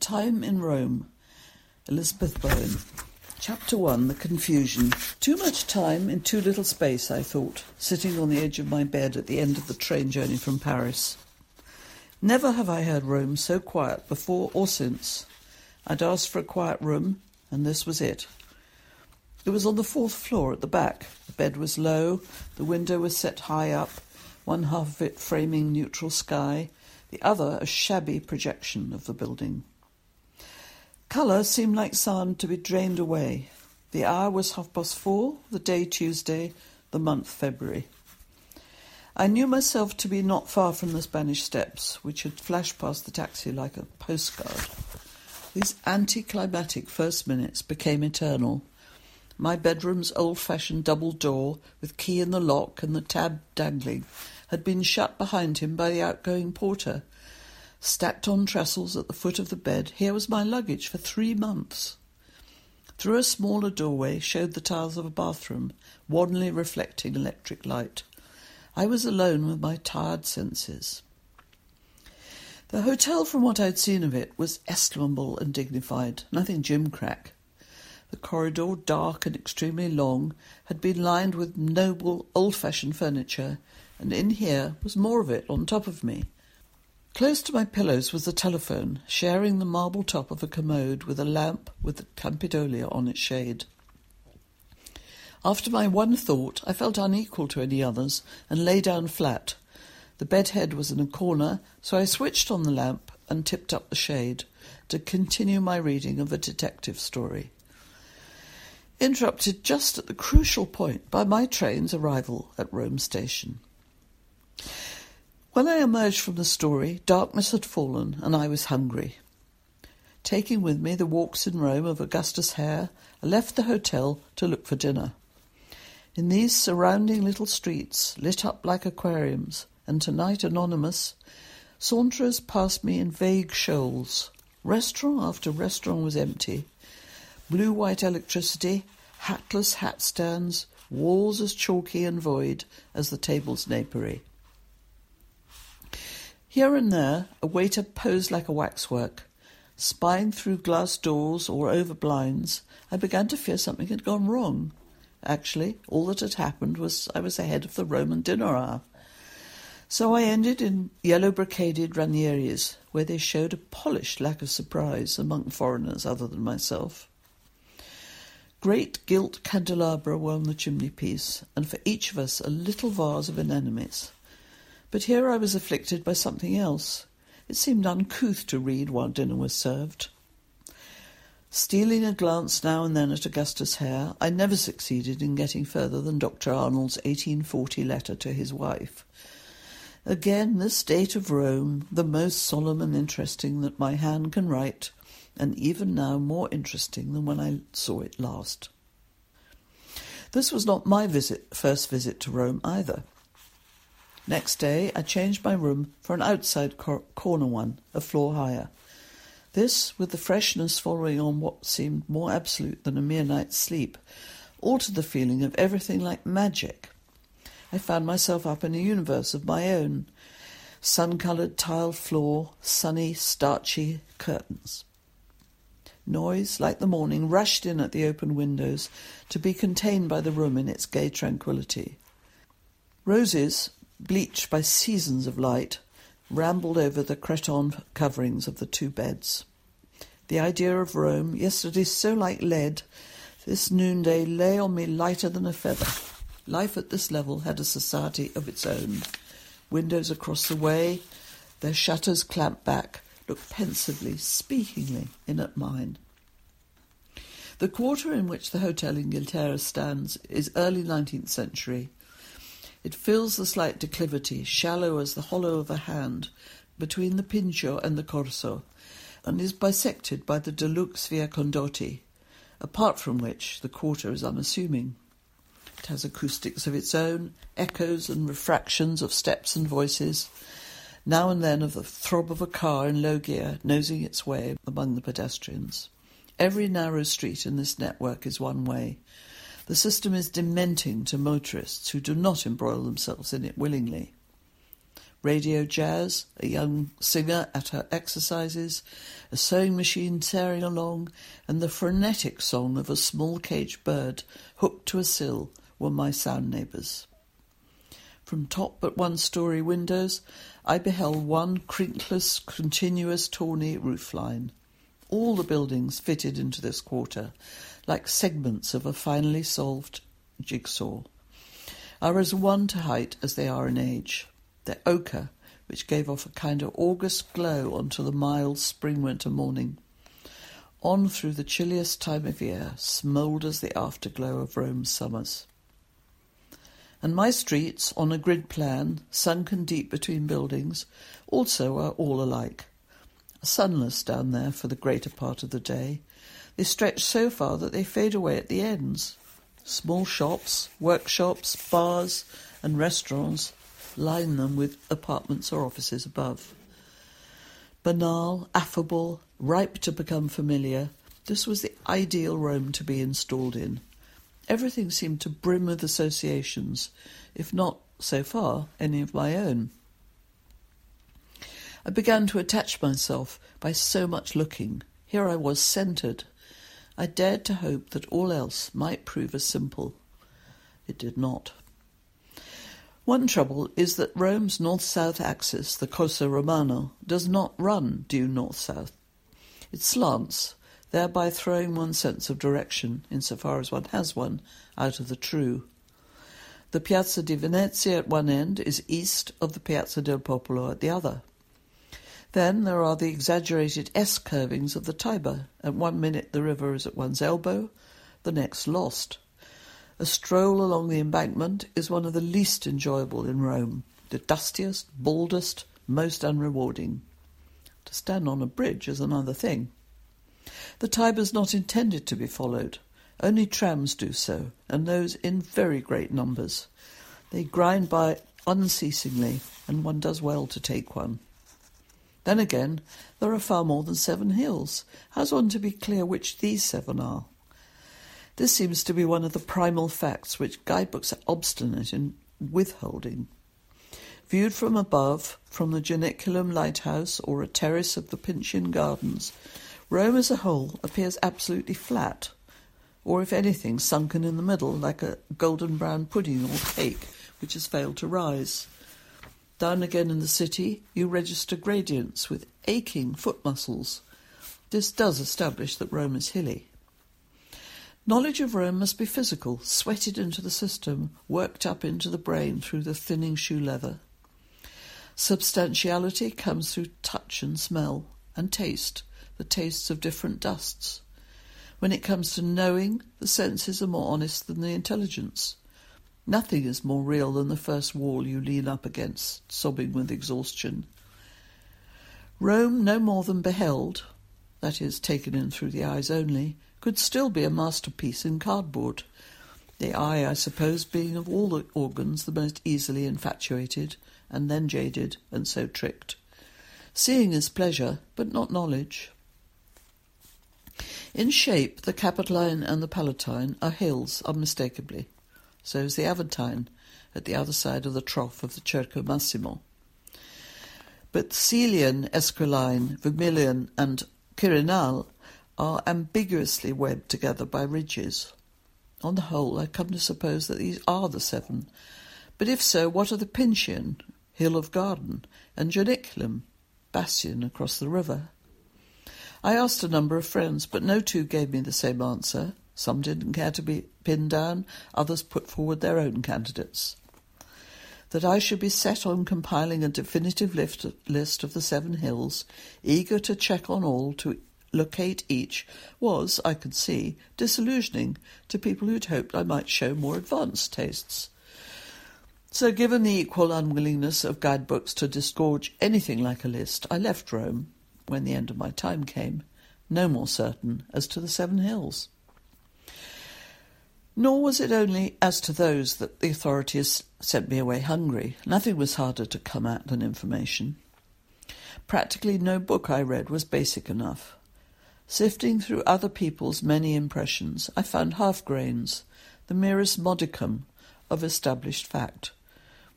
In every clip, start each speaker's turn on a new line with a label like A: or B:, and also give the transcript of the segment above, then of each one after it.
A: Time in Rome. Elizabeth Bowen. Chapter 1 The Confusion. Too much time in too little space, I thought, sitting on the edge of my bed at the end of the train journey from Paris. Never have I heard Rome so quiet before or since. I'd asked for a quiet room, and this was it. It was on the fourth floor at the back. The bed was low, the window was set high up, one half of it framing neutral sky, the other a shabby projection of the building. Colour seemed like sand to be drained away. The hour was half past four, the day Tuesday, the month February. I knew myself to be not far from the Spanish Steps, which had flashed past the taxi like a postcard. These anticlimactic first minutes became eternal. My bedroom's old fashioned double door, with key in the lock and the tab dangling, had been shut behind him by the outgoing porter, Stacked on trestles at the foot of the bed, here was my luggage for three months. Through a smaller doorway showed the tiles of a bathroom, wanly reflecting electric light. I was alone with my tired senses. The hotel, from what I'd seen of it, was estimable and dignified, nothing gimcrack. The corridor, dark and extremely long, had been lined with noble, old fashioned furniture, and in here was more of it on top of me. Close to my pillows was the telephone, sharing the marble top of a commode with a lamp with a Campidoglio on its shade. After my one thought, I felt unequal to any others and lay down flat. The bed head was in a corner, so I switched on the lamp and tipped up the shade to continue my reading of a detective story. Interrupted just at the crucial point by my train's arrival at Rome Station. When I emerged from the story, darkness had fallen and I was hungry. Taking with me the walks in Rome of Augustus Hare, I left the hotel to look for dinner. In these surrounding little streets, lit up like aquariums, and tonight anonymous, saunterers passed me in vague shoals. Restaurant after restaurant was empty. Blue white electricity, hatless hat stands, walls as chalky and void as the table's napery. Here and there, a waiter posed like a waxwork. Spying through glass doors or over blinds, I began to fear something had gone wrong. Actually, all that had happened was I was ahead of the Roman dinner hour. So I ended in yellow brocaded Ranieris, where they showed a polished lack of surprise among foreigners other than myself. Great gilt candelabra were on the chimney piece, and for each of us a little vase of anemones. But here I was afflicted by something else. It seemed uncouth to read while dinner was served. Stealing a glance now and then at Augustus Hare, I never succeeded in getting further than Dr. Arnold's 1840 letter to his wife. Again, the state of Rome, the most solemn and interesting that my hand can write, and even now more interesting than when I saw it last. This was not my visit, first visit to Rome either. Next day, I changed my room for an outside cor- corner one, a floor higher. This, with the freshness following on what seemed more absolute than a mere night's sleep, altered the feeling of everything like magic. I found myself up in a universe of my own. Sun coloured tile floor, sunny, starchy curtains. Noise, like the morning, rushed in at the open windows to be contained by the room in its gay tranquillity. Roses, bleached by seasons of light, rambled over the cretonne coverings of the two beds. The idea of Rome, yesterday so like lead, this noonday lay on me lighter than a feather. Life at this level had a society of its own. Windows across the way, their shutters clamped back, looked pensively, speakingly in at mine. The quarter in which the Hotel in Inghilterra stands is early 19th century, it fills the slight declivity, shallow as the hollow of a hand, between the Pincio and the Corso, and is bisected by the Deluxe Via Condotti, apart from which the quarter is unassuming. It has acoustics of its own, echoes and refractions of steps and voices, now and then of the throb of a car in low gear nosing its way among the pedestrians. Every narrow street in this network is one way, the system is dementing to motorists who do not embroil themselves in it willingly. radio jazz, a young singer at her exercises, a sewing machine tearing along, and the frenetic song of a small caged bird hooked to a sill were my sound neighbours. From top but one story windows, I beheld one crinkless, continuous, tawny roofline. All the buildings fitted into this quarter, like segments of a finely solved jigsaw, are as one to height as they are in age. Their ochre, which gave off a kind of August glow onto the mild spring winter morning. On through the chilliest time of year smoulders the afterglow of Rome's summers. And my streets, on a grid plan, sunken deep between buildings, also are all alike. Sunless down there for the greater part of the day. They stretch so far that they fade away at the ends. Small shops, workshops, bars, and restaurants line them with apartments or offices above. Banal, affable, ripe to become familiar, this was the ideal Rome to be installed in. Everything seemed to brim with associations, if not, so far, any of my own. I began to attach myself by so much looking. Here I was centred. I dared to hope that all else might prove as simple. It did not. One trouble is that Rome's north-south axis, the Corso Romano, does not run due north-south. It slants, thereby throwing one's sense of direction, insofar as one has one, out of the true. The Piazza di Venezia at one end is east of the Piazza del Popolo at the other. Then there are the exaggerated S curvings of the Tiber. At one minute the river is at one's elbow, the next lost. A stroll along the embankment is one of the least enjoyable in Rome, the dustiest, baldest, most unrewarding. To stand on a bridge is another thing. The Tiber is not intended to be followed. Only trams do so, and those in very great numbers. They grind by unceasingly, and one does well to take one. Then again, there are far more than seven hills. How's one to be clear which these seven are? This seems to be one of the primal facts which guidebooks are obstinate in withholding. Viewed from above, from the Janiculum lighthouse or a terrace of the Pincian gardens, Rome as a whole appears absolutely flat, or if anything, sunken in the middle like a golden brown pudding or cake which has failed to rise. Down again in the city, you register gradients with aching foot muscles. This does establish that Rome is hilly. Knowledge of Rome must be physical, sweated into the system, worked up into the brain through the thinning shoe leather. Substantiality comes through touch and smell, and taste, the tastes of different dusts. When it comes to knowing, the senses are more honest than the intelligence. Nothing is more real than the first wall you lean up against, sobbing with exhaustion. Rome, no more than beheld, that is, taken in through the eyes only, could still be a masterpiece in cardboard. The eye, I suppose, being of all the organs the most easily infatuated, and then jaded, and so tricked. Seeing is pleasure, but not knowledge. In shape, the Capitoline and the Palatine are hills, unmistakably. So is the Aventine, at the other side of the trough of the Circo Massimo. But Caelian, Esquiline, Viminal, and Quirinal are ambiguously webbed together by ridges. On the whole, I come to suppose that these are the seven. But if so, what are the Pincian, Hill of Garden, and Janiculum, Bastion across the river? I asked a number of friends, but no two gave me the same answer. Some didn't care to be pinned down, others put forward their own candidates. That I should be set on compiling a definitive list of the seven hills, eager to check on all, to locate each, was, I could see, disillusioning to people who'd hoped I might show more advanced tastes. So, given the equal unwillingness of guidebooks to disgorge anything like a list, I left Rome when the end of my time came, no more certain as to the Seven Hills. Nor was it only as to those that the authorities sent me away hungry. Nothing was harder to come at than information. Practically no book I read was basic enough. Sifting through other people's many impressions, I found half grains, the merest modicum of established fact.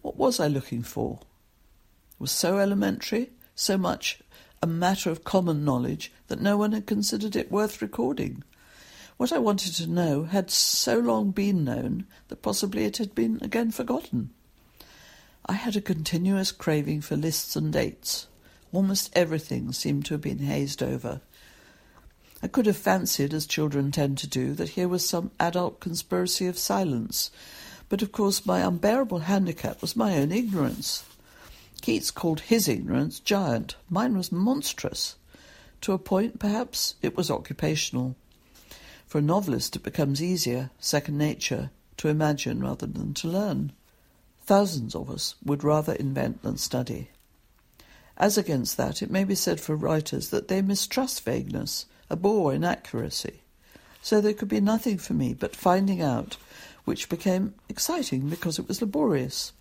A: What was I looking for? It was so elementary, so much a matter of common knowledge that no one had considered it worth recording. What I wanted to know had so long been known that possibly it had been again forgotten. I had a continuous craving for lists and dates. Almost everything seemed to have been hazed over. I could have fancied, as children tend to do, that here was some adult conspiracy of silence, but of course my unbearable handicap was my own ignorance. Keats called his ignorance giant. Mine was monstrous. To a point, perhaps, it was occupational. For a novelist, it becomes easier, second nature, to imagine rather than to learn. Thousands of us would rather invent than study. As against that, it may be said for writers that they mistrust vagueness, abhor inaccuracy. So there could be nothing for me but finding out, which became exciting because it was laborious.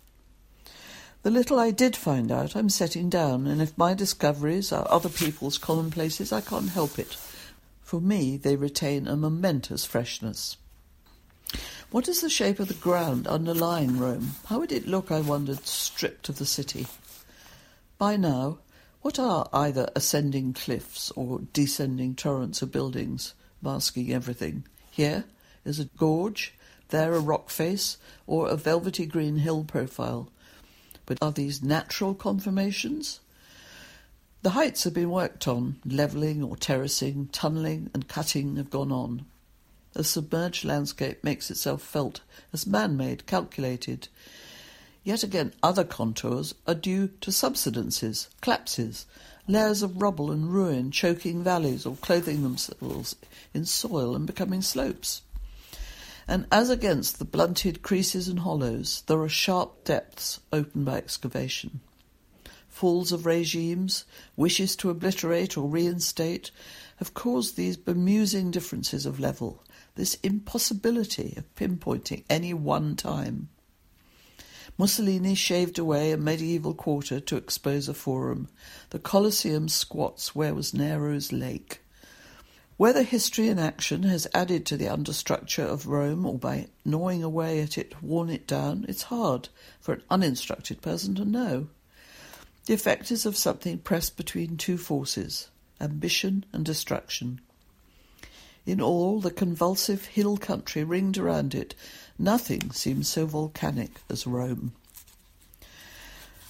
A: The little I did find out, I'm setting down, and if my discoveries are other people's commonplaces, I can't help it. For me, they retain a momentous freshness. What is the shape of the ground underlying Rome? How would it look, I wondered, stripped of the city? By now, what are either ascending cliffs or descending torrents of buildings, masking everything? Here is a gorge, there a rock face, or a velvety green hill profile but are these natural conformations? The heights have been worked on, levelling or terracing, tunnelling and cutting have gone on. The submerged landscape makes itself felt as man-made, calculated. Yet again other contours are due to subsidences, collapses, layers of rubble and ruin choking valleys or clothing themselves in soil and becoming slopes and as against the blunted creases and hollows, there are sharp depths opened by excavation. Falls of regimes, wishes to obliterate or reinstate, have caused these bemusing differences of level, this impossibility of pinpointing any one time. Mussolini shaved away a medieval quarter to expose a forum. The Colosseum squats where was Nero's lake. Whether history in action has added to the understructure of Rome or by gnawing away at it worn it down, it's hard for an uninstructed person to know. The effect is of something pressed between two forces, ambition and destruction. In all the convulsive hill country ringed around it, nothing seems so volcanic as Rome.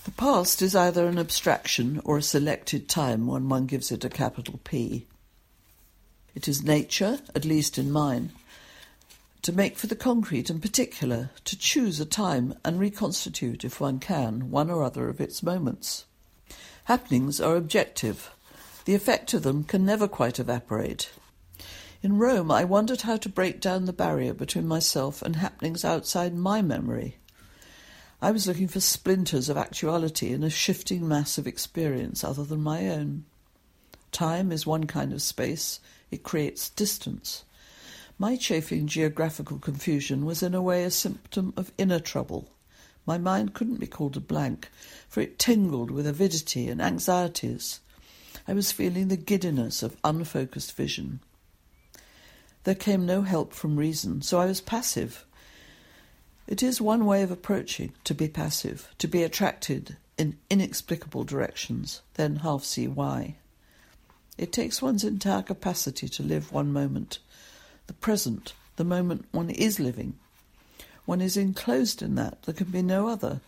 A: The past is either an abstraction or a selected time when one gives it a capital P. It is nature, at least in mine, to make for the concrete in particular, to choose a time and reconstitute, if one can, one or other of its moments. Happenings are objective. The effect of them can never quite evaporate. In Rome, I wondered how to break down the barrier between myself and happenings outside my memory. I was looking for splinters of actuality in a shifting mass of experience other than my own. Time is one kind of space, it creates distance. My chafing geographical confusion was in a way a symptom of inner trouble. My mind couldn't be called a blank, for it tingled with avidity and anxieties. I was feeling the giddiness of unfocused vision. There came no help from reason, so I was passive. It is one way of approaching, to be passive, to be attracted in inexplicable directions, then half see why. It takes one's entire capacity to live one moment, the present, the moment one is living. One is enclosed in that, there can be no other.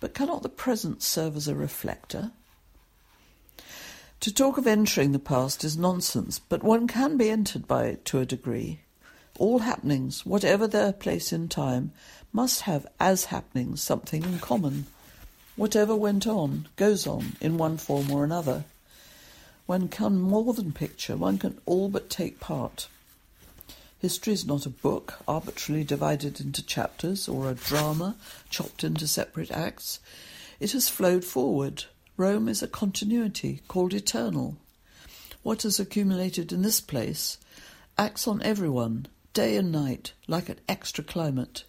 A: But cannot the present serve as a reflector? To talk of entering the past is nonsense, but one can be entered by it to a degree. All happenings, whatever their place in time, must have as happenings something in common. Whatever went on, goes on, in one form or another. One can more than picture, one can all but take part. History is not a book arbitrarily divided into chapters or a drama chopped into separate acts. It has flowed forward. Rome is a continuity called eternal. What has accumulated in this place acts on everyone, day and night, like an extra climate.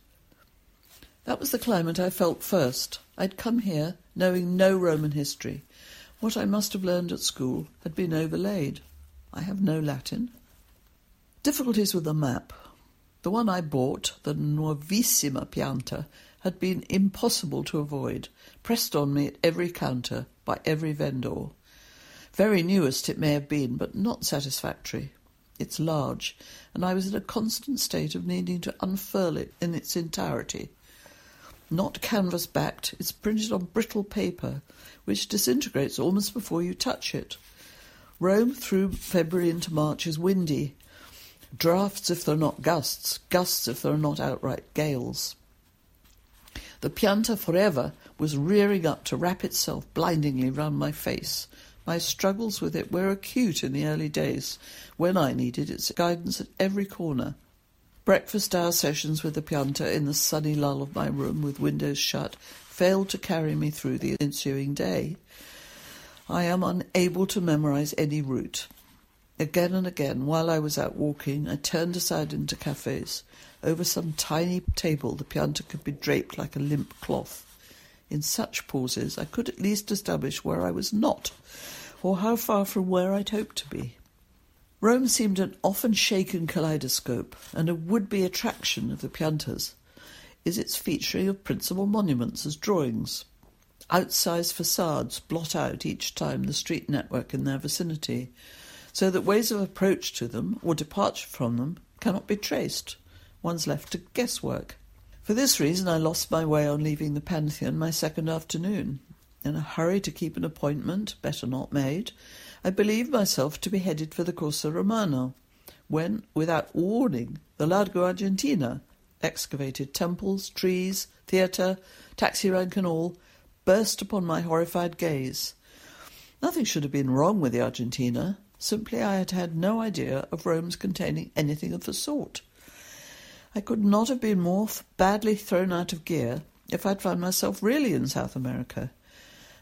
A: That was the climate I felt first. I'd come here knowing no Roman history. What I must have learned at school had been overlaid. I have no Latin. Difficulties with the map. The one I bought, the Nuovissima Pianta, had been impossible to avoid, pressed on me at every counter by every vendor. Very newest it may have been, but not satisfactory. It's large, and I was in a constant state of needing to unfurl it in its entirety. Not canvas backed, it's printed on brittle paper, which disintegrates almost before you touch it. Rome through February into March is windy. Drafts if they're not gusts, gusts if they're not outright gales. The pianta forever was rearing up to wrap itself blindingly round my face. My struggles with it were acute in the early days, when I needed its guidance at every corner. Breakfast hour sessions with the pianta in the sunny lull of my room with windows shut failed to carry me through the ensuing day. I am unable to memorize any route. Again and again, while I was out walking, I turned aside into cafes. Over some tiny table, the pianta could be draped like a limp cloth. In such pauses, I could at least establish where I was not, or how far from where I'd hoped to be. Rome seemed an often shaken kaleidoscope, and a would-be attraction of the piantas is its featuring of principal monuments as drawings. Outsized facades blot out each time the street network in their vicinity, so that ways of approach to them or departure from them cannot be traced. One's left to guesswork. For this reason, I lost my way on leaving the Pantheon my second afternoon. In a hurry to keep an appointment, better not made, I believed myself to be headed for the Corso Romano, when, without warning, the Largo Argentina, excavated temples, trees, theatre, taxi rank and all, burst upon my horrified gaze. Nothing should have been wrong with the Argentina. Simply I had had no idea of Rome's containing anything of the sort. I could not have been more badly thrown out of gear if I'd found myself really in South America.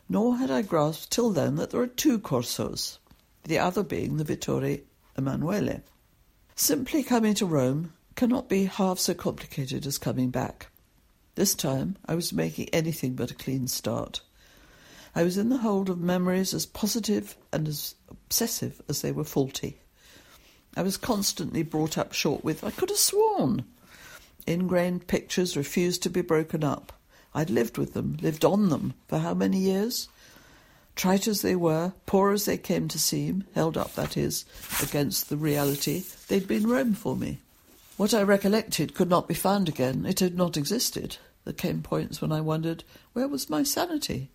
A: Nor had I grasped till then that there are two Corsos, the other being the Vittorio Emanuele. Simply coming to Rome cannot be half so complicated as coming back. This time I was making anything but a clean start. I was in the hold of memories as positive and as obsessive as they were faulty. I was constantly brought up short with, I could have sworn. Ingrained pictures refused to be broken up. I'd lived with them, lived on them, for how many years? Trite as they were, poor as they came to seem, held up, that is, against the reality, they'd been Rome for me. What I recollected could not be found again. It had not existed. There came points when I wondered, where was my sanity?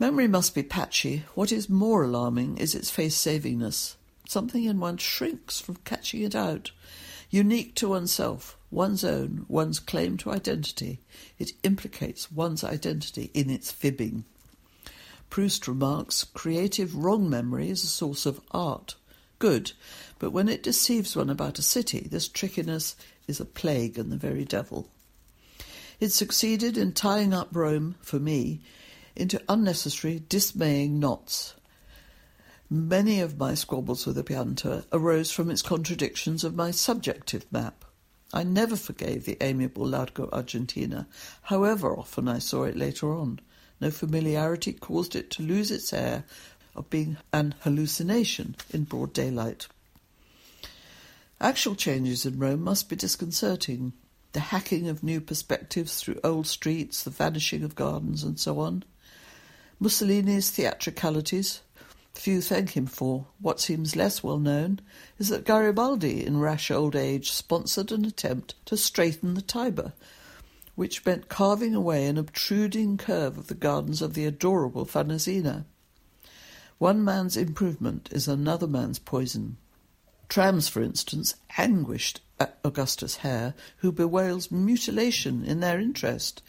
A: Memory must be patchy. What is more alarming is its face-savingness. Something in one shrinks from catching it out. Unique to oneself, one's own, one's claim to identity. It implicates one's identity in its fibbing. Proust remarks, creative wrong memory is a source of art. Good, but when it deceives one about a city, this trickiness is a plague and the very devil. It succeeded in tying up Rome, for me, into unnecessary, dismaying knots. Many of my squabbles with the Pianta arose from its contradictions of my subjective map. I never forgave the amiable Largo Argentina, however often I saw it later on. No familiarity caused it to lose its air of being an hallucination in broad daylight. Actual changes in Rome must be disconcerting. The hacking of new perspectives through old streets, the vanishing of gardens, and so on. Mussolini's theatricalities, few thank him for. What seems less well known is that Garibaldi, in rash old age, sponsored an attempt to straighten the Tiber, which meant carving away an obtruding curve of the gardens of the adorable Farnesina. One man's improvement is another man's poison. Trams, for instance, anguished at Augustus Hare, who bewails mutilation in their interest.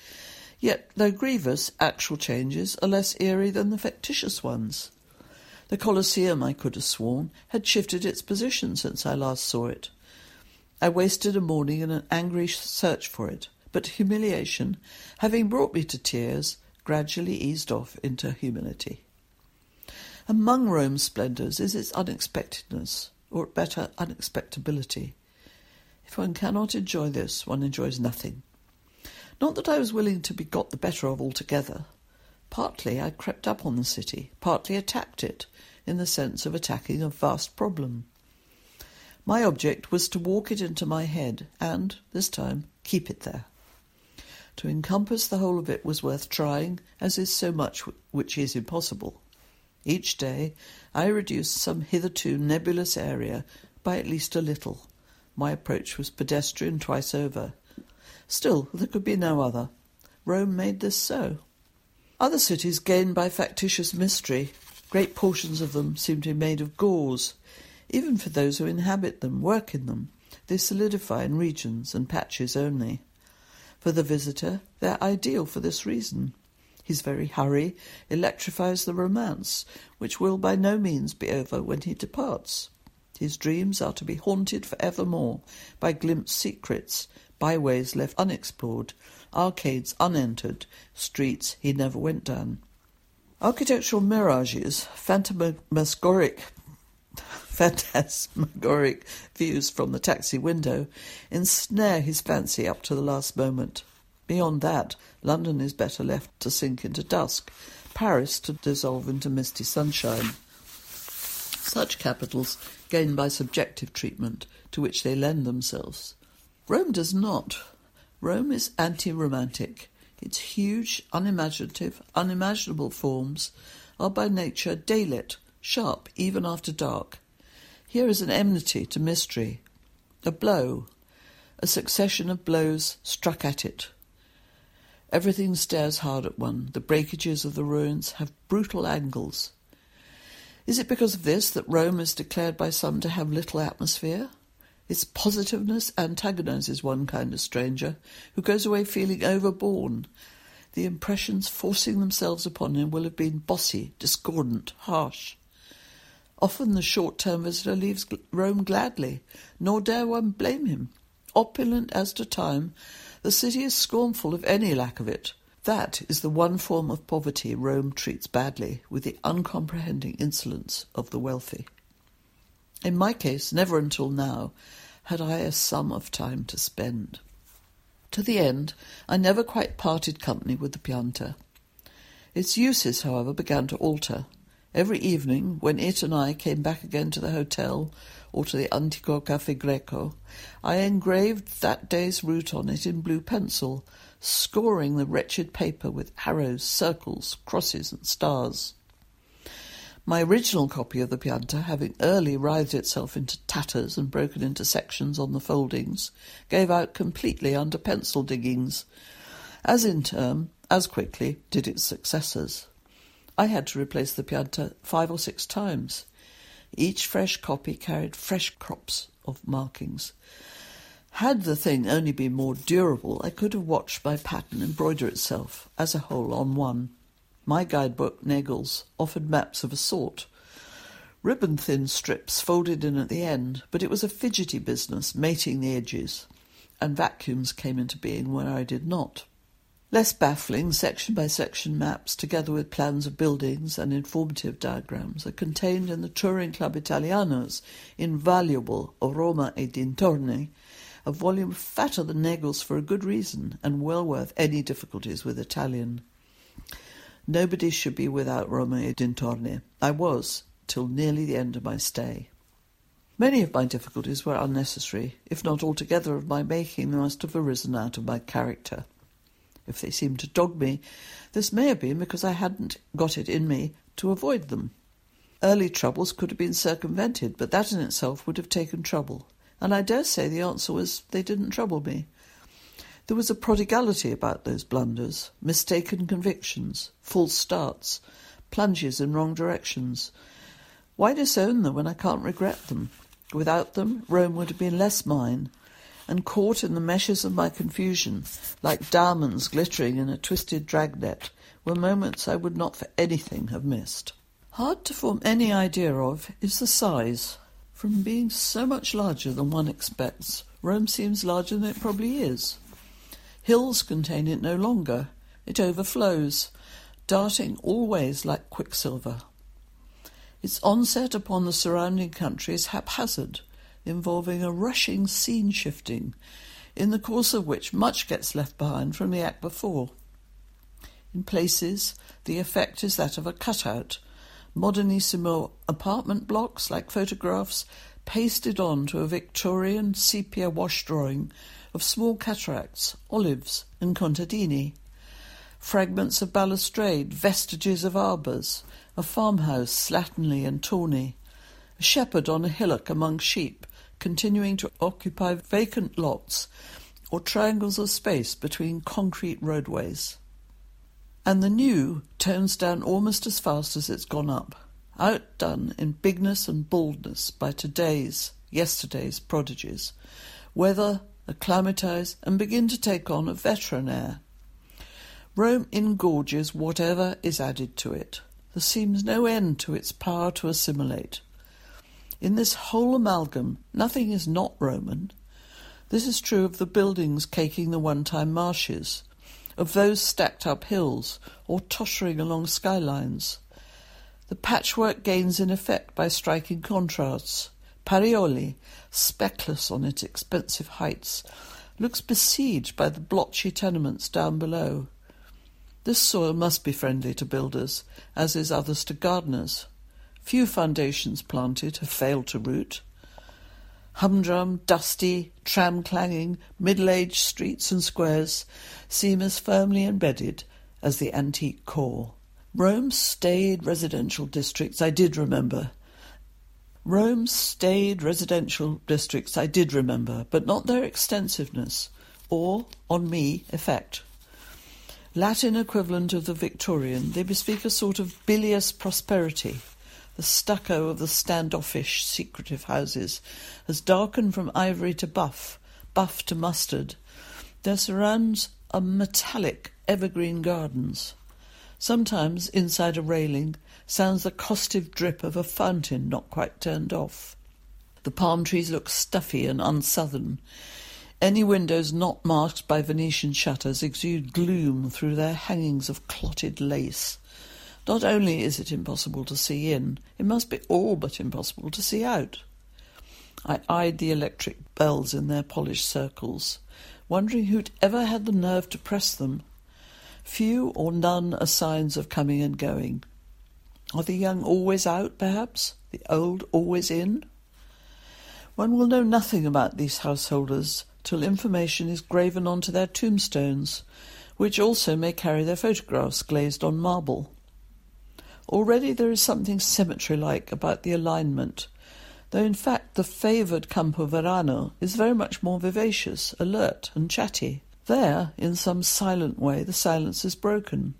A: Yet, though grievous, actual changes are less eerie than the fictitious ones. The Colosseum, I could have sworn, had shifted its position since I last saw it. I wasted a morning in an angry search for it, but humiliation, having brought me to tears, gradually eased off into humility. Among Rome's splendours is its unexpectedness, or better, unexpectability. If one cannot enjoy this, one enjoys nothing. Not that I was willing to be got the better of altogether. Partly I crept up on the city, partly attacked it, in the sense of attacking a vast problem. My object was to walk it into my head and, this time, keep it there. To encompass the whole of it was worth trying, as is so much which is impossible. Each day I reduced some hitherto nebulous area by at least a little. My approach was pedestrian twice over. Still, there could be no other. Rome made this so. Other cities gain by factitious mystery. Great portions of them seem to be made of gauze. Even for those who inhabit them, work in them, they solidify in regions and patches only. For the visitor, they're ideal for this reason. His very hurry electrifies the romance, which will by no means be over when he departs. His dreams are to be haunted for evermore by glimpsed secrets, byways left unexplored, arcades unentered, streets he never went down. Architectural mirages, phantasmagoric, phantasmagoric views from the taxi window ensnare his fancy up to the last moment. Beyond that, London is better left to sink into dusk, Paris to dissolve into misty sunshine. Such capitals gain by subjective treatment to which they lend themselves. Rome does not. Rome is anti romantic. Its huge, unimaginative, unimaginable forms are by nature daylit, sharp even after dark. Here is an enmity to mystery, a blow, a succession of blows struck at it. Everything stares hard at one. The breakages of the ruins have brutal angles. Is it because of this that Rome is declared by some to have little atmosphere? Its positiveness antagonizes one kind of stranger who goes away feeling overborne. The impressions forcing themselves upon him will have been bossy, discordant, harsh. Often the short-term visitor leaves Rome gladly, nor dare one blame him. Opulent as to time, the city is scornful of any lack of it. That is the one form of poverty Rome treats badly, with the uncomprehending insolence of the wealthy. In my case, never until now had I a sum of time to spend. To the end, I never quite parted company with the Pianta. Its uses, however, began to alter. Every evening, when it and I came back again to the hotel or to the Antico Cafe Greco, I engraved that day's route on it in blue pencil, scoring the wretched paper with arrows, circles, crosses, and stars. My original copy of the Pianta, having early writhed itself into tatters and broken into sections on the foldings, gave out completely under pencil diggings. As in turn, as quickly did its successors. I had to replace the Pianta five or six times. Each fresh copy carried fresh crops of markings. Had the thing only been more durable, I could have watched my pattern embroider itself as a whole on one. My guidebook, Nagels, offered maps of a sort. Ribbon thin strips folded in at the end, but it was a fidgety business, mating the edges, and vacuums came into being where I did not. Less baffling, section by section maps, together with plans of buildings and informative diagrams, are contained in the Touring Club Italiano's invaluable Roma e Dintorni, a volume fatter than Nagels for a good reason and well worth any difficulties with Italian. Nobody should be without Romeo Dintorni. I was, till nearly the end of my stay. Many of my difficulties were unnecessary, if not altogether of my making, they must have arisen out of my character if they seemed to dog me, this may have been because I hadn't got it in me to avoid them. Early troubles could have been circumvented, but that in itself would have taken trouble, and I dare say the answer was they didn't trouble me. There was a prodigality about those blunders, mistaken convictions, false starts, plunges in wrong directions. Why disown them when I can't regret them? Without them, Rome would have been less mine, and caught in the meshes of my confusion, like diamonds glittering in a twisted dragnet, were moments I would not for anything have missed. Hard to form any idea of is the size. From being so much larger than one expects, Rome seems larger than it probably is. Hills contain it no longer. It overflows, darting always like quicksilver. Its onset upon the surrounding country is haphazard, involving a rushing scene shifting, in the course of which much gets left behind from the act before. In places, the effect is that of a cutout, modernissimo apartment blocks like photographs pasted on to a Victorian sepia wash drawing of small cataracts, olives, and contadini, fragments of balustrade, vestiges of arbours, a farmhouse slatternly and tawny, a shepherd on a hillock among sheep, continuing to occupy vacant lots or triangles of space between concrete roadways. And the new tones down almost as fast as it's gone up, outdone in bigness and baldness by today's, yesterday's prodigies, weather, acclimatise, and begin to take on a veteran air. Rome engorges whatever is added to it. There seems no end to its power to assimilate. In this whole amalgam, nothing is not Roman. This is true of the buildings caking the one time marshes, of those stacked up hills or tottering along skylines. The patchwork gains in effect by striking contrasts. Parioli, speckless on its expensive heights, looks besieged by the blotchy tenements down below. This soil must be friendly to builders, as is others to gardeners. Few foundations planted have failed to root. Humdrum, dusty, tram clanging, middle aged streets and squares seem as firmly embedded as the antique core. Rome's staid residential districts I did remember. Rome's staid residential districts I did remember, but not their extensiveness or, on me, effect. Latin equivalent of the Victorian, they bespeak a sort of bilious prosperity the stucco of the standoffish, secretive houses has darkened from ivory to buff, buff to mustard. Their surrounds are metallic evergreen gardens. Sometimes, inside a railing, sounds the costive drip of a fountain not quite turned off. The palm trees look stuffy and unsouthern. Any windows not masked by Venetian shutters exude gloom through their hangings of clotted lace. Not only is it impossible to see in, it must be all but impossible to see out. I eyed the electric bells in their polished circles, wondering who'd ever had the nerve to press them. Few or none are signs of coming and going. Are the young always out, perhaps? The old always in? One will know nothing about these householders till information is graven onto their tombstones, which also may carry their photographs glazed on marble. Already there is something cemetery-like about the alignment, though in fact the favoured Campo Verano is very much more vivacious, alert, and chatty. There, in some silent way, the silence is broken.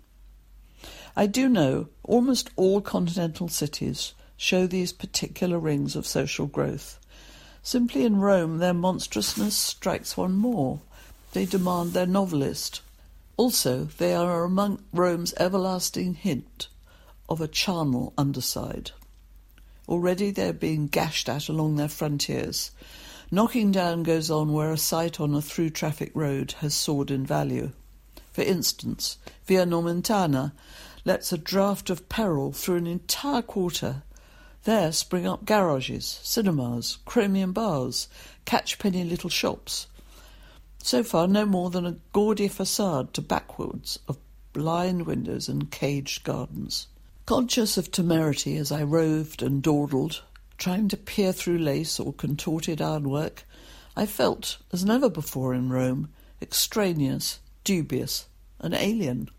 A: I do know almost all continental cities show these particular rings of social growth. Simply in Rome, their monstrousness strikes one more. They demand their novelist. Also, they are among Rome's everlasting hint of a charnel underside. Already they're being gashed at along their frontiers. Knocking down goes on where a site on a through traffic road has soared in value. For instance, Via Nomentana lets a draught of peril through an entire quarter. There spring up garages, cinemas, chromium bars, catchpenny little shops. So far, no more than a gaudy facade to backwards of blind windows and caged gardens. Conscious of temerity as I roved and dawdled, trying to peer through lace or contorted ironwork, I felt, as never before in Rome, extraneous, dubious, an alien.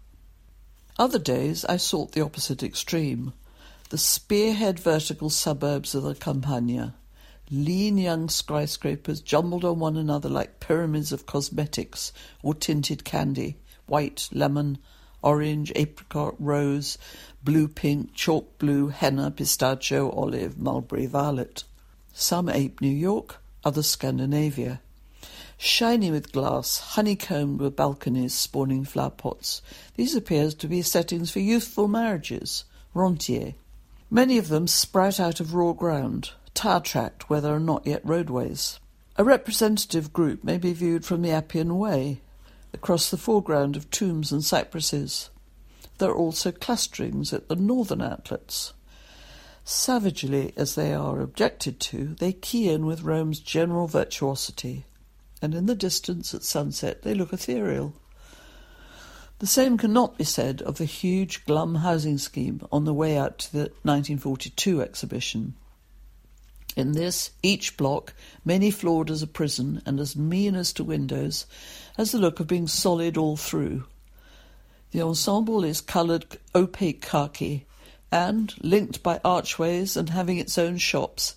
A: Other days I sought the opposite extreme, the spearhead vertical suburbs of the Campagna, lean young skyscrapers jumbled on one another like pyramids of cosmetics or tinted candy, white, lemon, orange, apricot, rose, blue pink, chalk blue, henna, pistachio, olive, mulberry, violet. Some ape New York, others Scandinavia. Shiny with glass, honeycombed with balconies spawning flower pots, these appear to be settings for youthful marriages, rentiers. Many of them sprout out of raw ground, tire tracked where there are not yet roadways. A representative group may be viewed from the Appian Way, across the foreground of tombs and cypresses. There are also clusterings at the northern outlets. Savagely as they are objected to, they key in with Rome's general virtuosity, and in the distance at sunset they look ethereal. The same cannot be said of the huge glum housing scheme on the way out to the 1942 exhibition. In this, each block, many floored as a prison and as mean as to windows, has the look of being solid all through. The ensemble is coloured opaque khaki, and, linked by archways and having its own shops,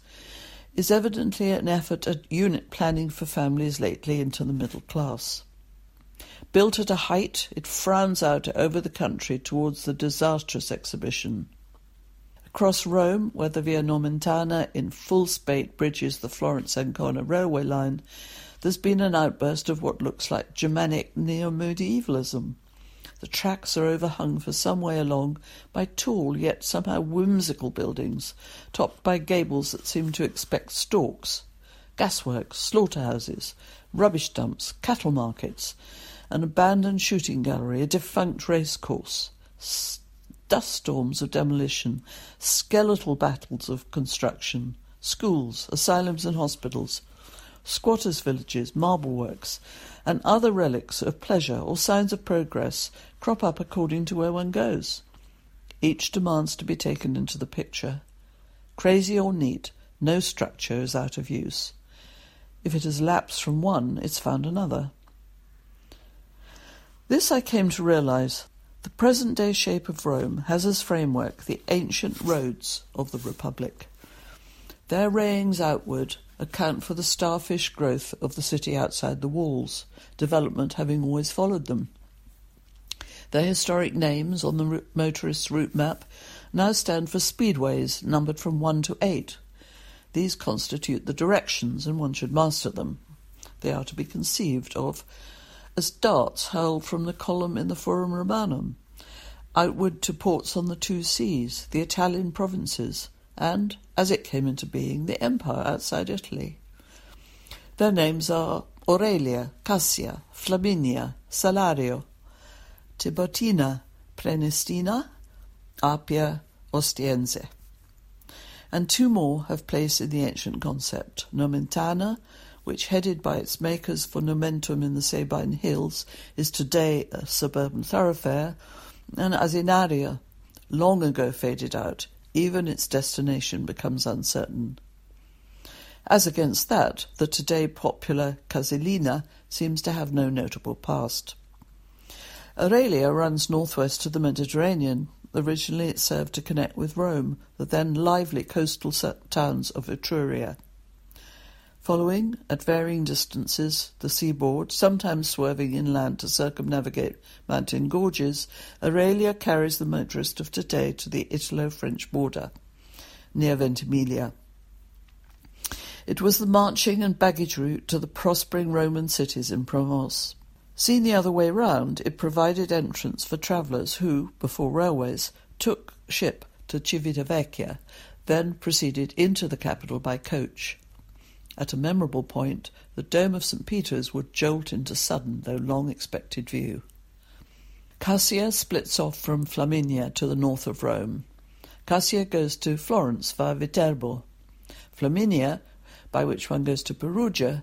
A: is evidently an effort at unit planning for families lately into the middle class. Built at a height, it frowns out over the country towards the disastrous exhibition. Across Rome, where the Via Nomentana in full spate bridges the Florence Ancona railway line, there's been an outburst of what looks like Germanic neo-medievalism. The tracks are overhung for some way along by tall yet somehow whimsical buildings, topped by gables that seem to expect storks, gasworks, slaughterhouses, rubbish dumps, cattle markets, an abandoned shooting gallery, a defunct racecourse, dust storms of demolition, skeletal battles of construction, schools, asylums and hospitals, squatters' villages, marble works, and other relics of pleasure or signs of progress crop up according to where one goes. Each demands to be taken into the picture. Crazy or neat, no structure is out of use. If it has lapsed from one, it's found another. This I came to realize. The present day shape of Rome has as framework the ancient roads of the Republic. Their rayings outward account for the starfish growth of the city outside the walls, development having always followed them. Their historic names on the motorist's route map now stand for speedways numbered from 1 to 8. These constitute the directions, and one should master them. They are to be conceived of as darts hurled from the column in the Forum Romanum, outward to ports on the two seas, the Italian provinces, and, as it came into being, the empire outside Italy. Their names are Aurelia, Cassia, Flaminia, Salaria, Tiburtina, Praenestina, Appia, Ostiense. And two more have place in the ancient concept, Nomentana, which, headed by its makers for Nomentum in the Sabine Hills, is today a suburban thoroughfare, and Asinaria, long ago faded out, even its destination becomes uncertain. As against that, the today popular Casilina seems to have no notable past. Aurelia runs northwest to the Mediterranean. Originally it served to connect with Rome, the then lively coastal towns of Etruria. Following, at varying distances, the seaboard, sometimes swerving inland to circumnavigate mountain gorges, Aurelia carries the motorist of today to the Italo-French border, near Ventimiglia. It was the marching and baggage route to the prospering Roman cities in Provence. Seen the other way round, it provided entrance for travellers who, before railways, took ship to Civitavecchia, then proceeded into the capital by coach. At a memorable point, the dome of St. Peter's would jolt into sudden, though long expected view. Cassia splits off from Flaminia to the north of Rome. Cassia goes to Florence via Viterbo. Flaminia, by which one goes to Perugia,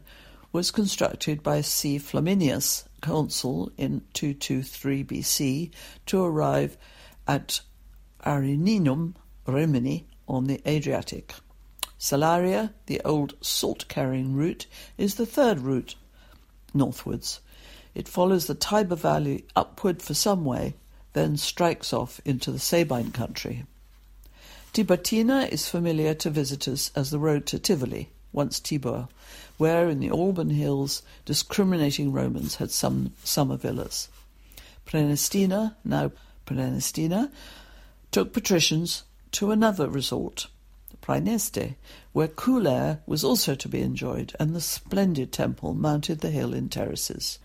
A: was constructed by C. Flaminius, consul in 223 BC, to arrive at Ariminum, Rimini, on the Adriatic. Salaria, the old salt-carrying route, is the third route northwards. It follows the Tiber Valley upward for some way, then strikes off into the Sabine country. Tiburtina is familiar to visitors as the road to Tivoli, once Tibur, where in the Alban hills discriminating Romans had some summer villas. Praenestina, now Prenestina, took patricians to another resort, Praeneste, where cool air was also to be enjoyed, and the splendid temple mounted the hill in terraces.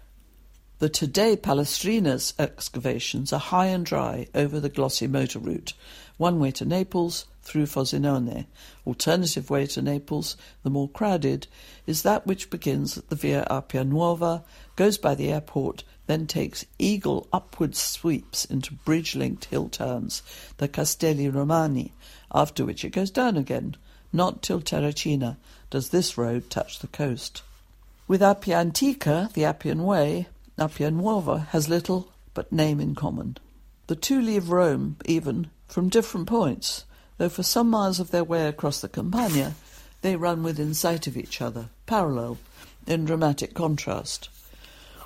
A: The today Palestrina's excavations are high and dry over the glossy motor route, one way to Naples through Frosinone. Alternative way to Naples, the more crowded, is that which begins at the Via Appia Nuova, goes by the airport, then takes eagle upward sweeps into bridge-linked hill towns, the Castelli Romani, after which it goes down again. Not till Terracina does this road touch the coast. With Appia Antica, the Appian Way, Appia Nuova has little but name in common. The two leave Rome, even, from different points, though for some miles of their way across the Campagna they run within sight of each other, parallel, in dramatic contrast.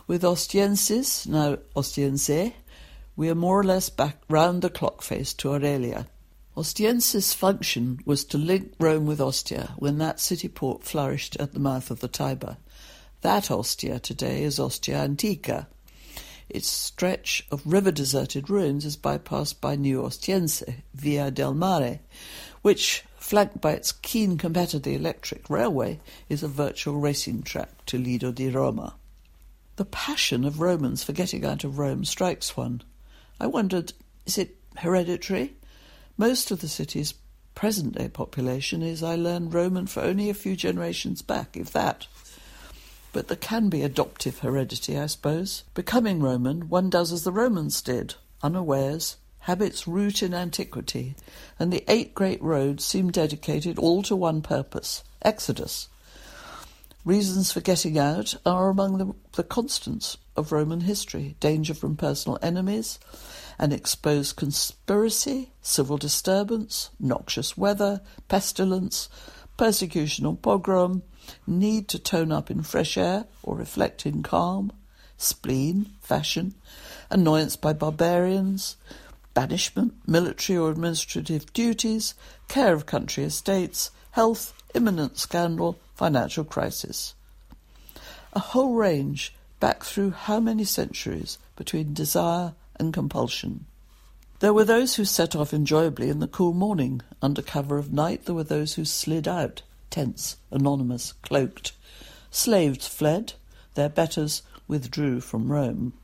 A: With Ostiensis, now Ostiense, we are more or less back round the clock face to Aurelia. Ostiense's function was to link Rome with Ostia when that city port flourished at the mouth of the Tiber. That Ostia today is Ostia Antica. Its stretch of river-deserted ruins is bypassed by New Ostiense, Via del Mare, which, flanked by its keen competitor the electric railway, is a virtual racing track to Lido di Roma. The passion of Romans for getting out of Rome strikes one. I wondered, is it hereditary? Most of the city's present-day population is, I learned, Roman for only a few generations back, if that. But there can be adoptive heredity, I suppose. Becoming Roman, one does as the Romans did, unawares, habits root in antiquity, and the eight great roads seem dedicated all to one purpose exodus. Reasons for getting out are among the, the constants of Roman history. Danger from personal enemies, an exposed conspiracy, civil disturbance, noxious weather, pestilence, persecution or pogrom, need to tone up in fresh air or reflect in calm, spleen, fashion, annoyance by barbarians, banishment, military or administrative duties, care of country estates, health, imminent scandal, financial crisis. A whole range back through how many centuries between desire and compulsion. There were those who set off enjoyably in the cool morning. Under cover of night, there were those who slid out, tense, anonymous, cloaked. Slaves fled, their betters withdrew from Rome.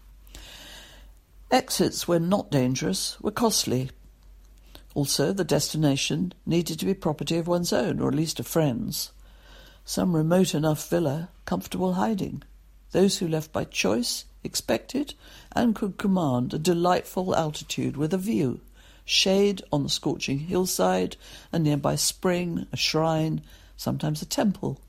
A: Exits, when not dangerous, were costly. Also, the destination needed to be property of one's own, or at least a friend's. Some remote enough villa, comfortable hiding. Those who left by choice expected and could command a delightful altitude with a view, shade on the scorching hillside, a nearby spring, a shrine, sometimes a temple.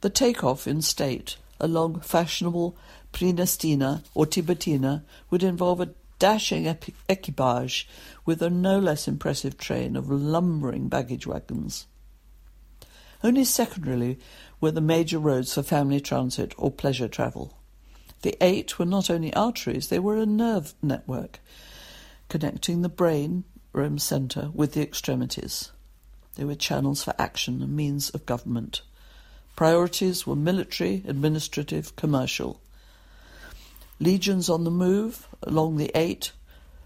A: The take-off in state along fashionable Prenestina or Tiburtina would involve a dashing equipage with a no less impressive train of lumbering baggage wagons. Only secondarily were the major roads for family transit or pleasure travel. The eight were not only arteries, they were a nerve network connecting the brain, Rome centre, with the extremities. They were channels for action and means of government. Priorities were military, administrative, commercial. Legions on the move along the eight,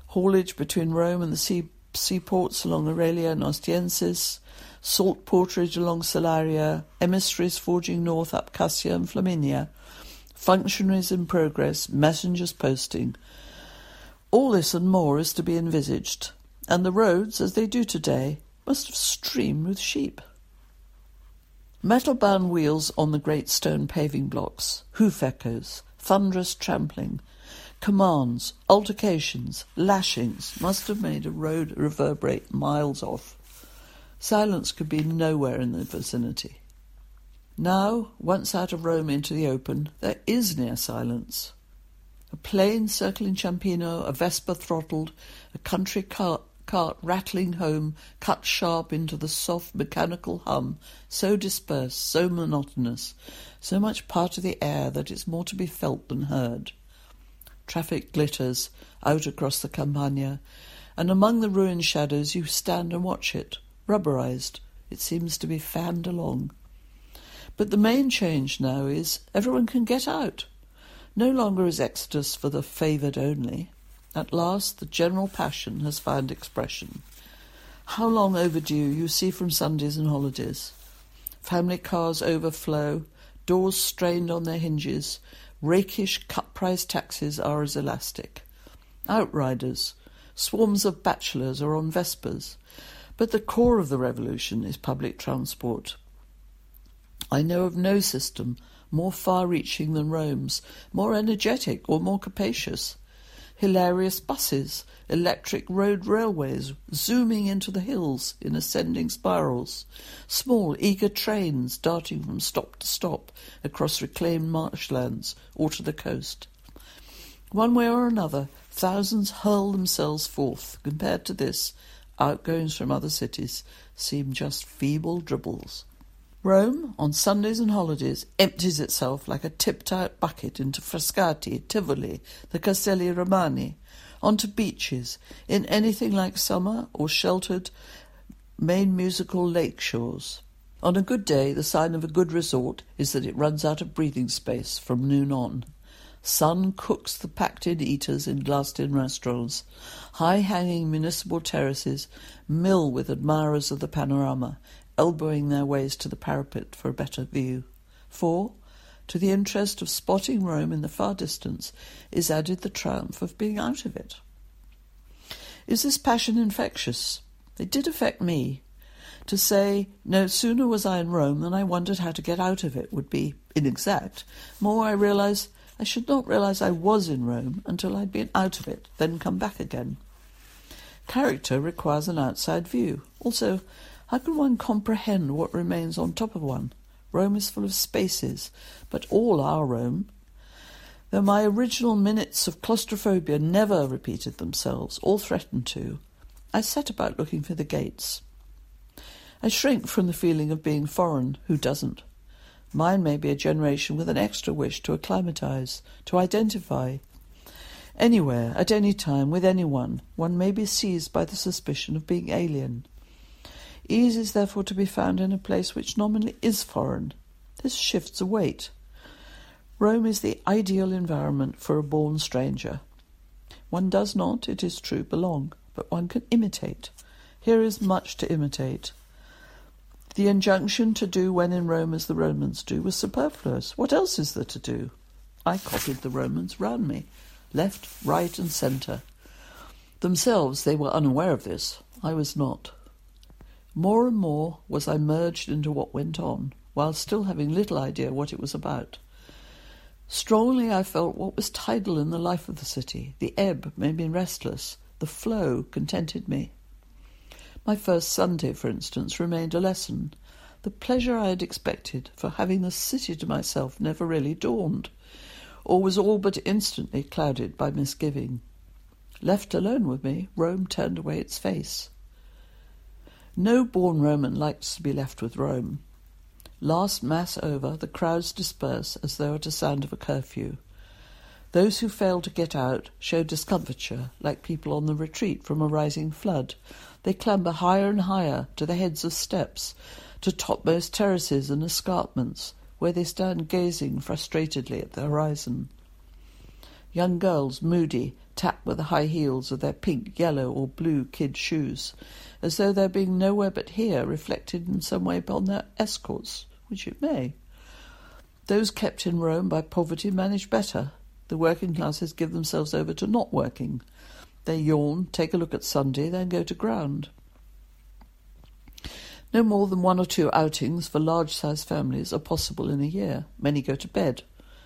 A: haulage between Rome and the sea, seaports along Aurelia and Ostienses, salt porterage along Salaria, emissaries forging north up Cassia and Flaminia, functionaries in progress, messengers posting. All this and more is to be envisaged, and the roads, as they do today, must have streamed with sheep. Metal bound wheels on the great stone paving blocks, hoof echoes, thunderous trampling, commands, altercations, lashings must have made a road reverberate miles off. Silence could be nowhere in the vicinity. Now, once out of Rome into the open, there is near silence. A plane circling Ciampino, a Vespa throttled, a country cart, cart rattling home, cut sharp into the soft mechanical hum, so dispersed, so monotonous, so much part of the air that it's more to be felt than heard. Traffic glitters out across the Campagna, and among the ruined shadows you stand and watch it, rubberized. It seems to be fanned along. But the main change now is everyone can get out. No longer is Exodus for the favoured only. At last the general passion has found expression. How long overdue you see from Sundays and holidays. Family cars overflow, doors strained on their hinges, rakish cut-price taxis are as elastic. Outriders, swarms of bachelors are on Vespas. But the core of the revolution is public transport. I know of no system more far-reaching than Rome's, more energetic or more capacious. Hilarious buses, electric road railways zooming into the hills in ascending spirals, small eager trains darting from stop to stop across reclaimed marshlands or to the coast. One way or another, thousands hurl themselves forth. Compared to this, outgoings from other cities seem just feeble dribbles. Rome, on Sundays and holidays, empties itself like a tipped-out bucket into Frascati, Tivoli, the Castelli Romani, onto beaches, in anything like summer or sheltered main musical lake shores. On a good day, the sign of a good resort is that it runs out of breathing space from noon on. Sun cooks the packed-in eaters in glassed-in restaurants. High-hanging municipal terraces mill with admirers of the panorama, elbowing their ways to the parapet for a better view. For, to the interest of spotting Rome in the far distance is added the triumph of being out of it. Is this passion infectious? It did affect me. To say, no sooner was I in Rome than I wondered how to get out of it would be inexact. More, I realized I should not realize I was in Rome until I'd been out of it, then come back again. Character requires an outside view. Also, how can one comprehend what remains on top of one? Rome is full of spaces, but all our Rome. Though my original minutes of claustrophobia never repeated themselves, or threatened to, I set about looking for the gates. I shrink from the feeling of being foreign. Who doesn't? Mine may be a generation with an extra wish to acclimatize, to identify. Anywhere, at any time, with anyone, one may be seized by the suspicion of being alien. Ease is therefore to be found in a place which nominally is foreign. This shifts a weight. Rome is the ideal environment for a born stranger. One does not, it is true, belong, but one can imitate. Here is much to imitate. The injunction to do when in Rome as the Romans do was superfluous. What else is there to do? I copied the Romans round me, left, right, and centre. Themselves, they were unaware of this. I was not. More and more was I merged into what went on, while still having little idea what it was about. Strongly I felt what was tidal in the life of the city. The ebb made me restless. The flow contented me. My first Sunday, for instance, remained a lesson. The pleasure I had expected for having the city to myself never really dawned, or was all but instantly clouded by misgiving. Left alone with me, Rome turned away its face. No born Roman likes to be left with Rome. Last Mass over, the crowds disperse as though at a sound of a curfew. Those who fail to get out show discomfiture, like people on the retreat from a rising flood, they clamber higher and higher to the heads of steps, to topmost terraces and escarpments, where they stand gazing frustratedly at the horizon. Young girls, moody, tap with the high heels of their pink, yellow, or blue kid shoes, as though their being nowhere but here reflected in some way upon their escorts, which it may. Those kept in Rome by poverty manage better. The working classes give themselves over to not working, they yawn, take a look at Sunday, then go to ground. No more than one or two outings for large-sized families are possible in a year. Many go to bed.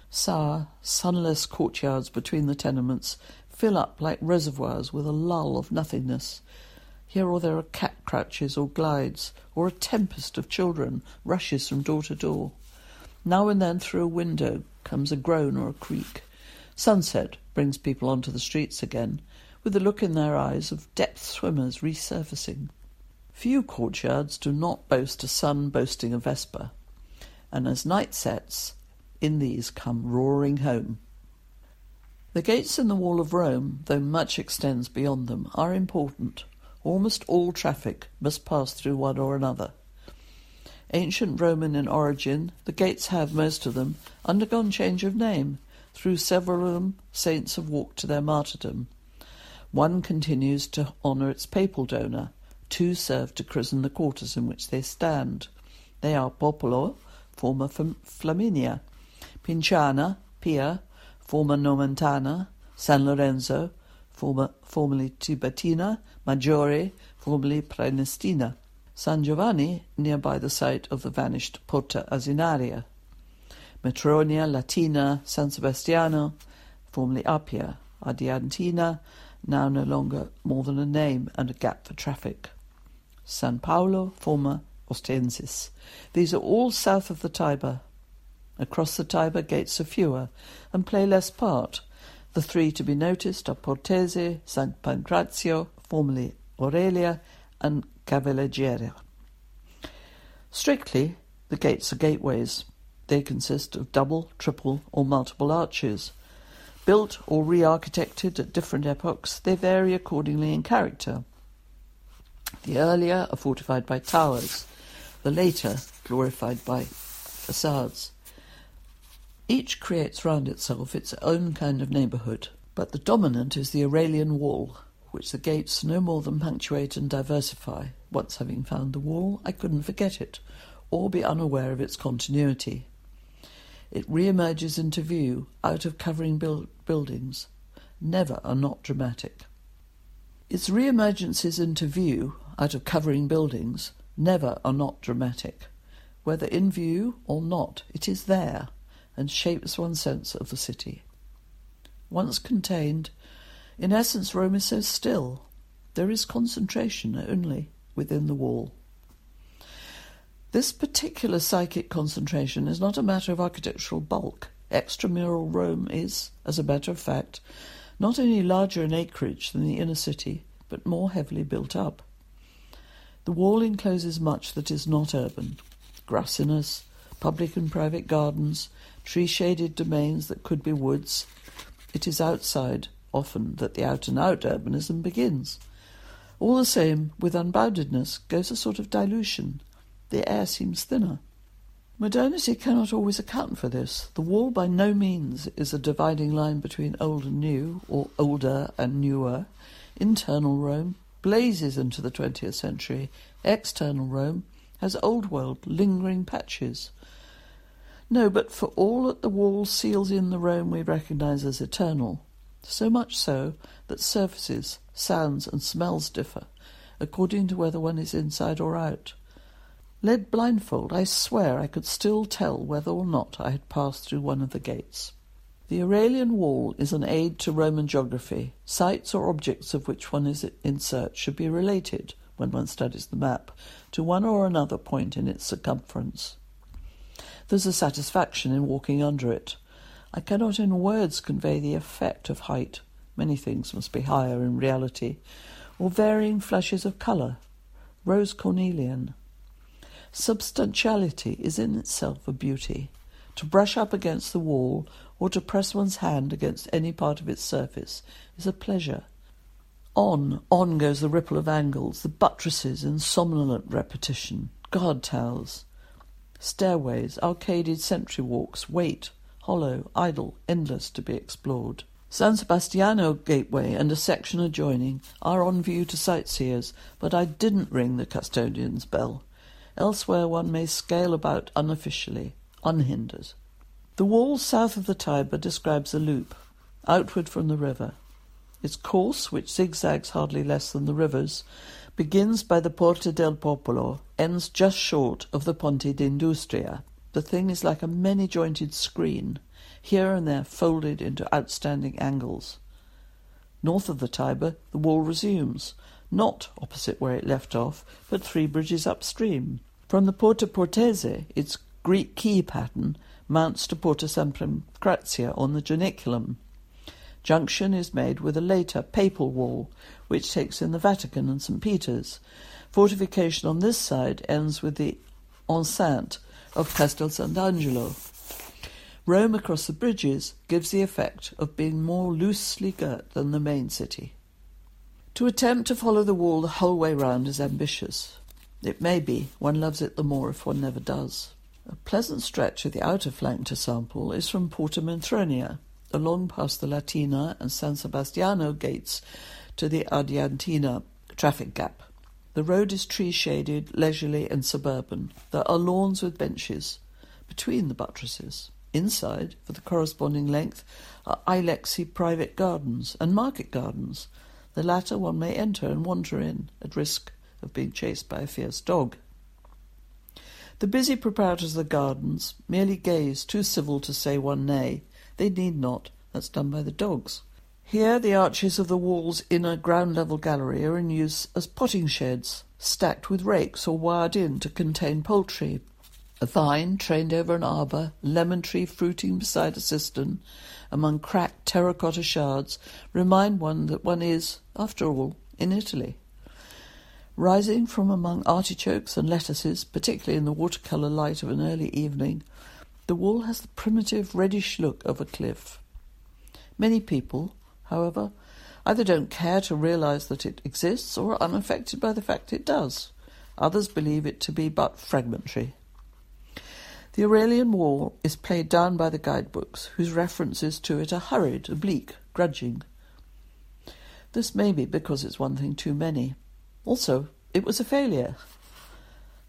A: Sour, sunless courtyards between the tenements fill up like reservoirs with a lull of nothingness. Here or there are cat crouches or glides, or a tempest of children rushes from door to door. Now and then through a window comes a groan or a creak. Sunset brings people onto the streets again, with the look in their eyes of depth swimmers resurfacing. Few courtyards do not boast a son boasting a Vespa, and as night sets, in these come roaring home. The gates in the wall of Rome, though much extends beyond them, are important. Almost all traffic must pass through one or another. Ancient Roman in origin, the gates have, most of them, undergone change of name. Through several of them, saints have walked to their martyrdom. One continues to honour its papal donor. Two serve to christen the quarters in which they stand. They are Popolo, former Flaminia, Pinciana, Pia, former Nomentana, San Lorenzo, former, formerly Tiburtina, Maggiore, formerly Prenestina, San Giovanni, nearby the site of the vanished Porta Asinaria, Metronia, Latina, San Sebastiano, formerly Appia, Adiantina, now no longer more than a name and a gap for traffic. San Paolo, former Ostiensis. These are all south of the Tiber. Across the Tiber, gates are fewer and play less part. The three to be noticed are Portese, San Pancrazio, formerly Aurelia, and Cavalleggera. Strictly, the gates are gateways. They consist of double, triple, or multiple arches. Built or re architected at different epochs, they vary accordingly in character. The earlier are fortified by towers, the later glorified by facades. Each creates round itself its own kind of neighbourhood, but the dominant is the Aurelian wall, which the gates no more than punctuate and diversify. Once having found the wall, I couldn't forget it, or be unaware of its continuity. It re-emerges into view out of covering build- buildings. Never are not dramatic. Its re-emergences into view out of covering buildings never are not dramatic. Whether in view or not, it is there and shapes one's sense of the city. Once contained, in essence, Rome is so still. There is concentration only within the wall. This particular psychic concentration is not a matter of architectural bulk. Extramural Rome is, as a matter of fact, not only larger in acreage than the inner city, but more heavily built up. The wall encloses much that is not urban grassiness, public and private gardens, tree shaded domains that could be woods. It is outside, often, that the out and out urbanism begins. All the same, with unboundedness goes a sort of dilution. The air seems thinner. Modernity cannot always account for this. The wall by no means is a dividing line between old and new, or older and newer. Internal Rome blazes into the 20th century. External Rome has old world lingering patches. No, but for all that the wall seals in the Rome we recognize as eternal, so much so that surfaces, sounds, and smells differ, according to whether one is inside or out. Led blindfold, I swear I could still tell whether or not I had passed through one of the gates. The Aurelian Wall is an aid to Roman geography. Sites or objects of which one is in search should be related, when one studies the map, to one or another point in its circumference. There's a satisfaction in walking under it. I cannot in words convey the effect of height. Many things must be higher in reality, or varying flushes of colour. Rose cornelian. Substantiality is in itself a beauty. To brush up against the wall or to press one's hand against any part of its surface is a pleasure. On, on goes the ripple of angles, the buttresses in somnolent repetition, guard towers, stairways, arcaded sentry walks, wait, hollow, idle, endless to be explored. San Sebastiano Gateway and a section adjoining are on view to sightseers, but I didn't ring the custodian's bell. Elsewhere one may scale about unofficially, unhindered. The wall south of the Tiber describes a loop, outward from the river. Its course, which zigzags hardly less than the river's, begins by the Porta del Popolo, ends just short of the Ponte d'Industria. The thing is like a many jointed screen, here and there folded into outstanding angles. North of the Tiber, the wall resumes, not opposite where it left off, but three bridges upstream. From the Porta Portese, its Greek key pattern mounts to Porta San Pancrazio on the Janiculum. Junction is made with a later papal wall, which takes in the Vatican and St. Peter's. Fortification on this side ends with the enceinte of Castel Sant'Angelo. Rome across the bridges gives the effect of being more loosely girt than the main city. To attempt to follow the wall the whole way round is ambitious. It may be one loves it the more if one never does. A pleasant stretch of the outer flank to sample is from Porta Metronia, along past the Latina and San Sebastiano gates to the Adiantina traffic gap. The road is tree shaded, leisurely, and suburban. There are lawns with benches between the buttresses. Inside, for the corresponding length, are Ilexi private gardens and market gardens. The latter one may enter and wander in, at risk of being chased by a fierce dog. The busy proprietors of the gardens merely gaze, too civil to say one nay. They need not. That's done by the dogs. Here the arches of the wall's inner ground level gallery are in use as potting sheds, stacked with rakes or wired in to contain poultry. A vine trained over an arbour, lemon tree fruiting beside a cistern, among cracked terracotta shards, remind one that one is, after all, in Italy. Rising from among artichokes and lettuces, particularly in the watercolour light of an early evening, the wall has the primitive reddish look of a cliff. Many people, however, either don't care to realize that it exists or are unaffected by the fact it does. Others believe it to be but fragmentary. The Aurelian Wall is played down by the guidebooks, whose references to it are hurried, oblique, grudging. This may be because it's one thing too many. Also, it was a failure.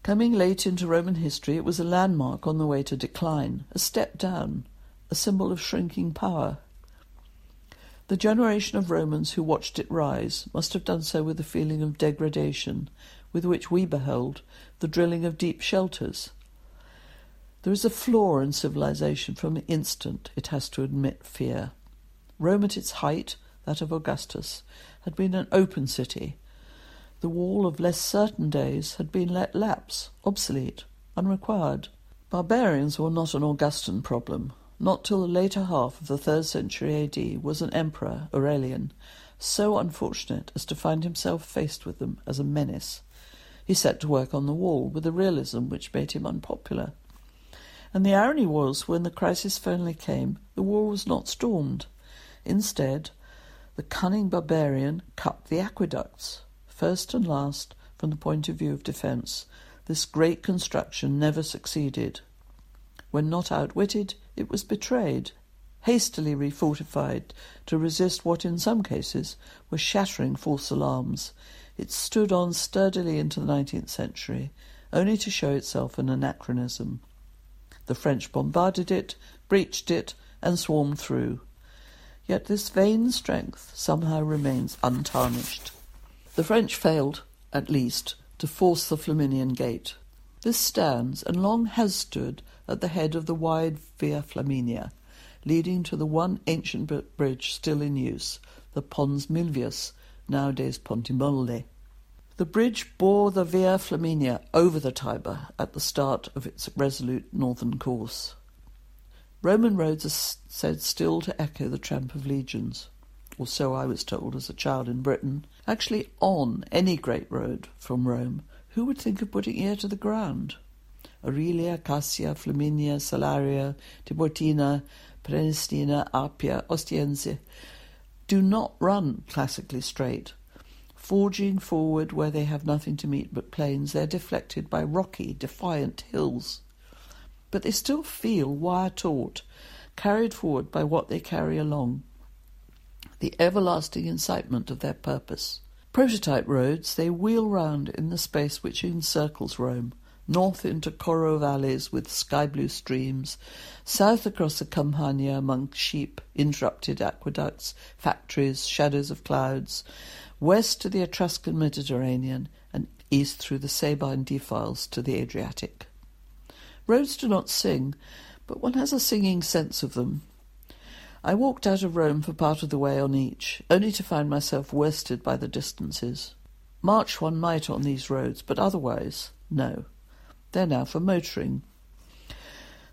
A: Coming late into Roman history, it was a landmark on the way to decline, a step down, a symbol of shrinking power. The generation of Romans who watched it rise must have done so with a feeling of degradation, with which we behold the drilling of deep shelters. There is a flaw in civilization from the instant it has to admit fear. Rome at its height, that of Augustus, had been an open city. The wall of less certain days had been let lapse, obsolete, unrequired. Barbarians were not an Augustan problem. Not till the later half of the third century AD was an emperor, Aurelian, so unfortunate as to find himself faced with them as a menace. He set to work on the wall with a realism which made him unpopular. And the irony was, when the crisis finally came, the wall was not stormed. Instead, the cunning barbarian cut the aqueducts. First and last, from the point of view of defence, this great construction never succeeded. When not outwitted, it was betrayed, hastily refortified to resist what in some cases were shattering false alarms. It stood on sturdily into the nineteenth century, only to show itself an anachronism. The French bombarded it, breached it, and swarmed through. Yet this vain strength somehow remains untarnished. The French failed, at least, to force the Flaminian Gate. This stands, and long has stood, at the head of the wide Via Flaminia, leading to the one ancient bridge still in use, the Pons Milvius, nowadays Ponte Molle. The bridge bore the Via Flaminia over the Tiber at the start of its resolute northern course. Roman roads are said still to echo the tramp of legions, or so I was told as a child in Britain. Actually, on any great road from Rome, who would think of putting ear to the ground? Aurelia, Cassia, Flaminia, Salaria, Tiburtina, Prenestina, Appia, Ostiense do not run classically straight. Forging forward where they have nothing to meet but plains, they're deflected by rocky, defiant hills. But they still feel wire taut, carried forward by what they carry along, the everlasting incitement of their purpose. Prototype roads, they wheel round in the space which encircles Rome, north into Coro valleys with sky blue streams, south across the Campagna among sheep, interrupted aqueducts, factories, shadows of clouds, west to the Etruscan Mediterranean, and east through the Sabine defiles to the Adriatic. Roads do not sing, but one has a singing sense of them. I walked out of Rome for part of the way on each, only to find myself worsted by the distances. March one might on these roads, but otherwise, no. They're now for motoring.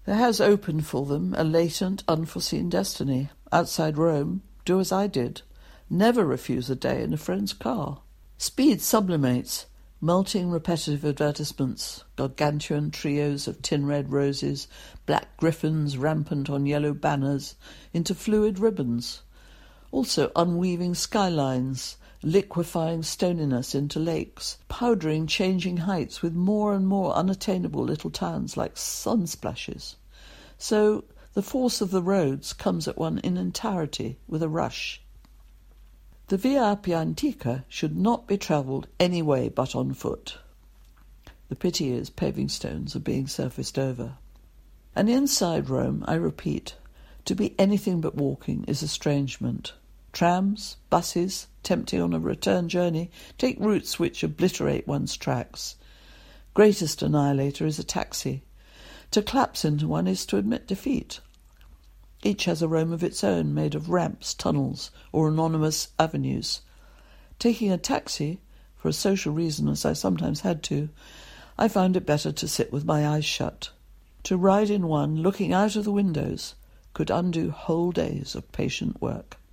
A: There has opened for them a latent, unforeseen destiny. Outside Rome, do as I did. Never refuse a day in a friend's car. Speed sublimates, Melting repetitive advertisements, gargantuan trios of tin red roses, black griffins rampant on yellow banners, into fluid ribbons. Also unweaving skylines, liquefying stoniness into lakes, powdering changing heights with more and more unattainable little towns like sun splashes. So the force of the roads comes at one in entirety with a rush. The Via Appia Antica should not be travelled any way but on foot. The pity is paving stones are being surfaced over. And inside Rome, I repeat, to be anything but walking is estrangement. Trams, buses, tempting on a return journey, take routes which obliterate one's tracks. Greatest annihilator is a taxi. To collapse into one is to admit defeat. Each has a Rome of its own, made of ramps, tunnels, or anonymous avenues. Taking a taxi, for a social reason as I sometimes had to, I found it better to sit with my eyes shut. To ride in one, looking out of the windows, could undo whole days of patient work.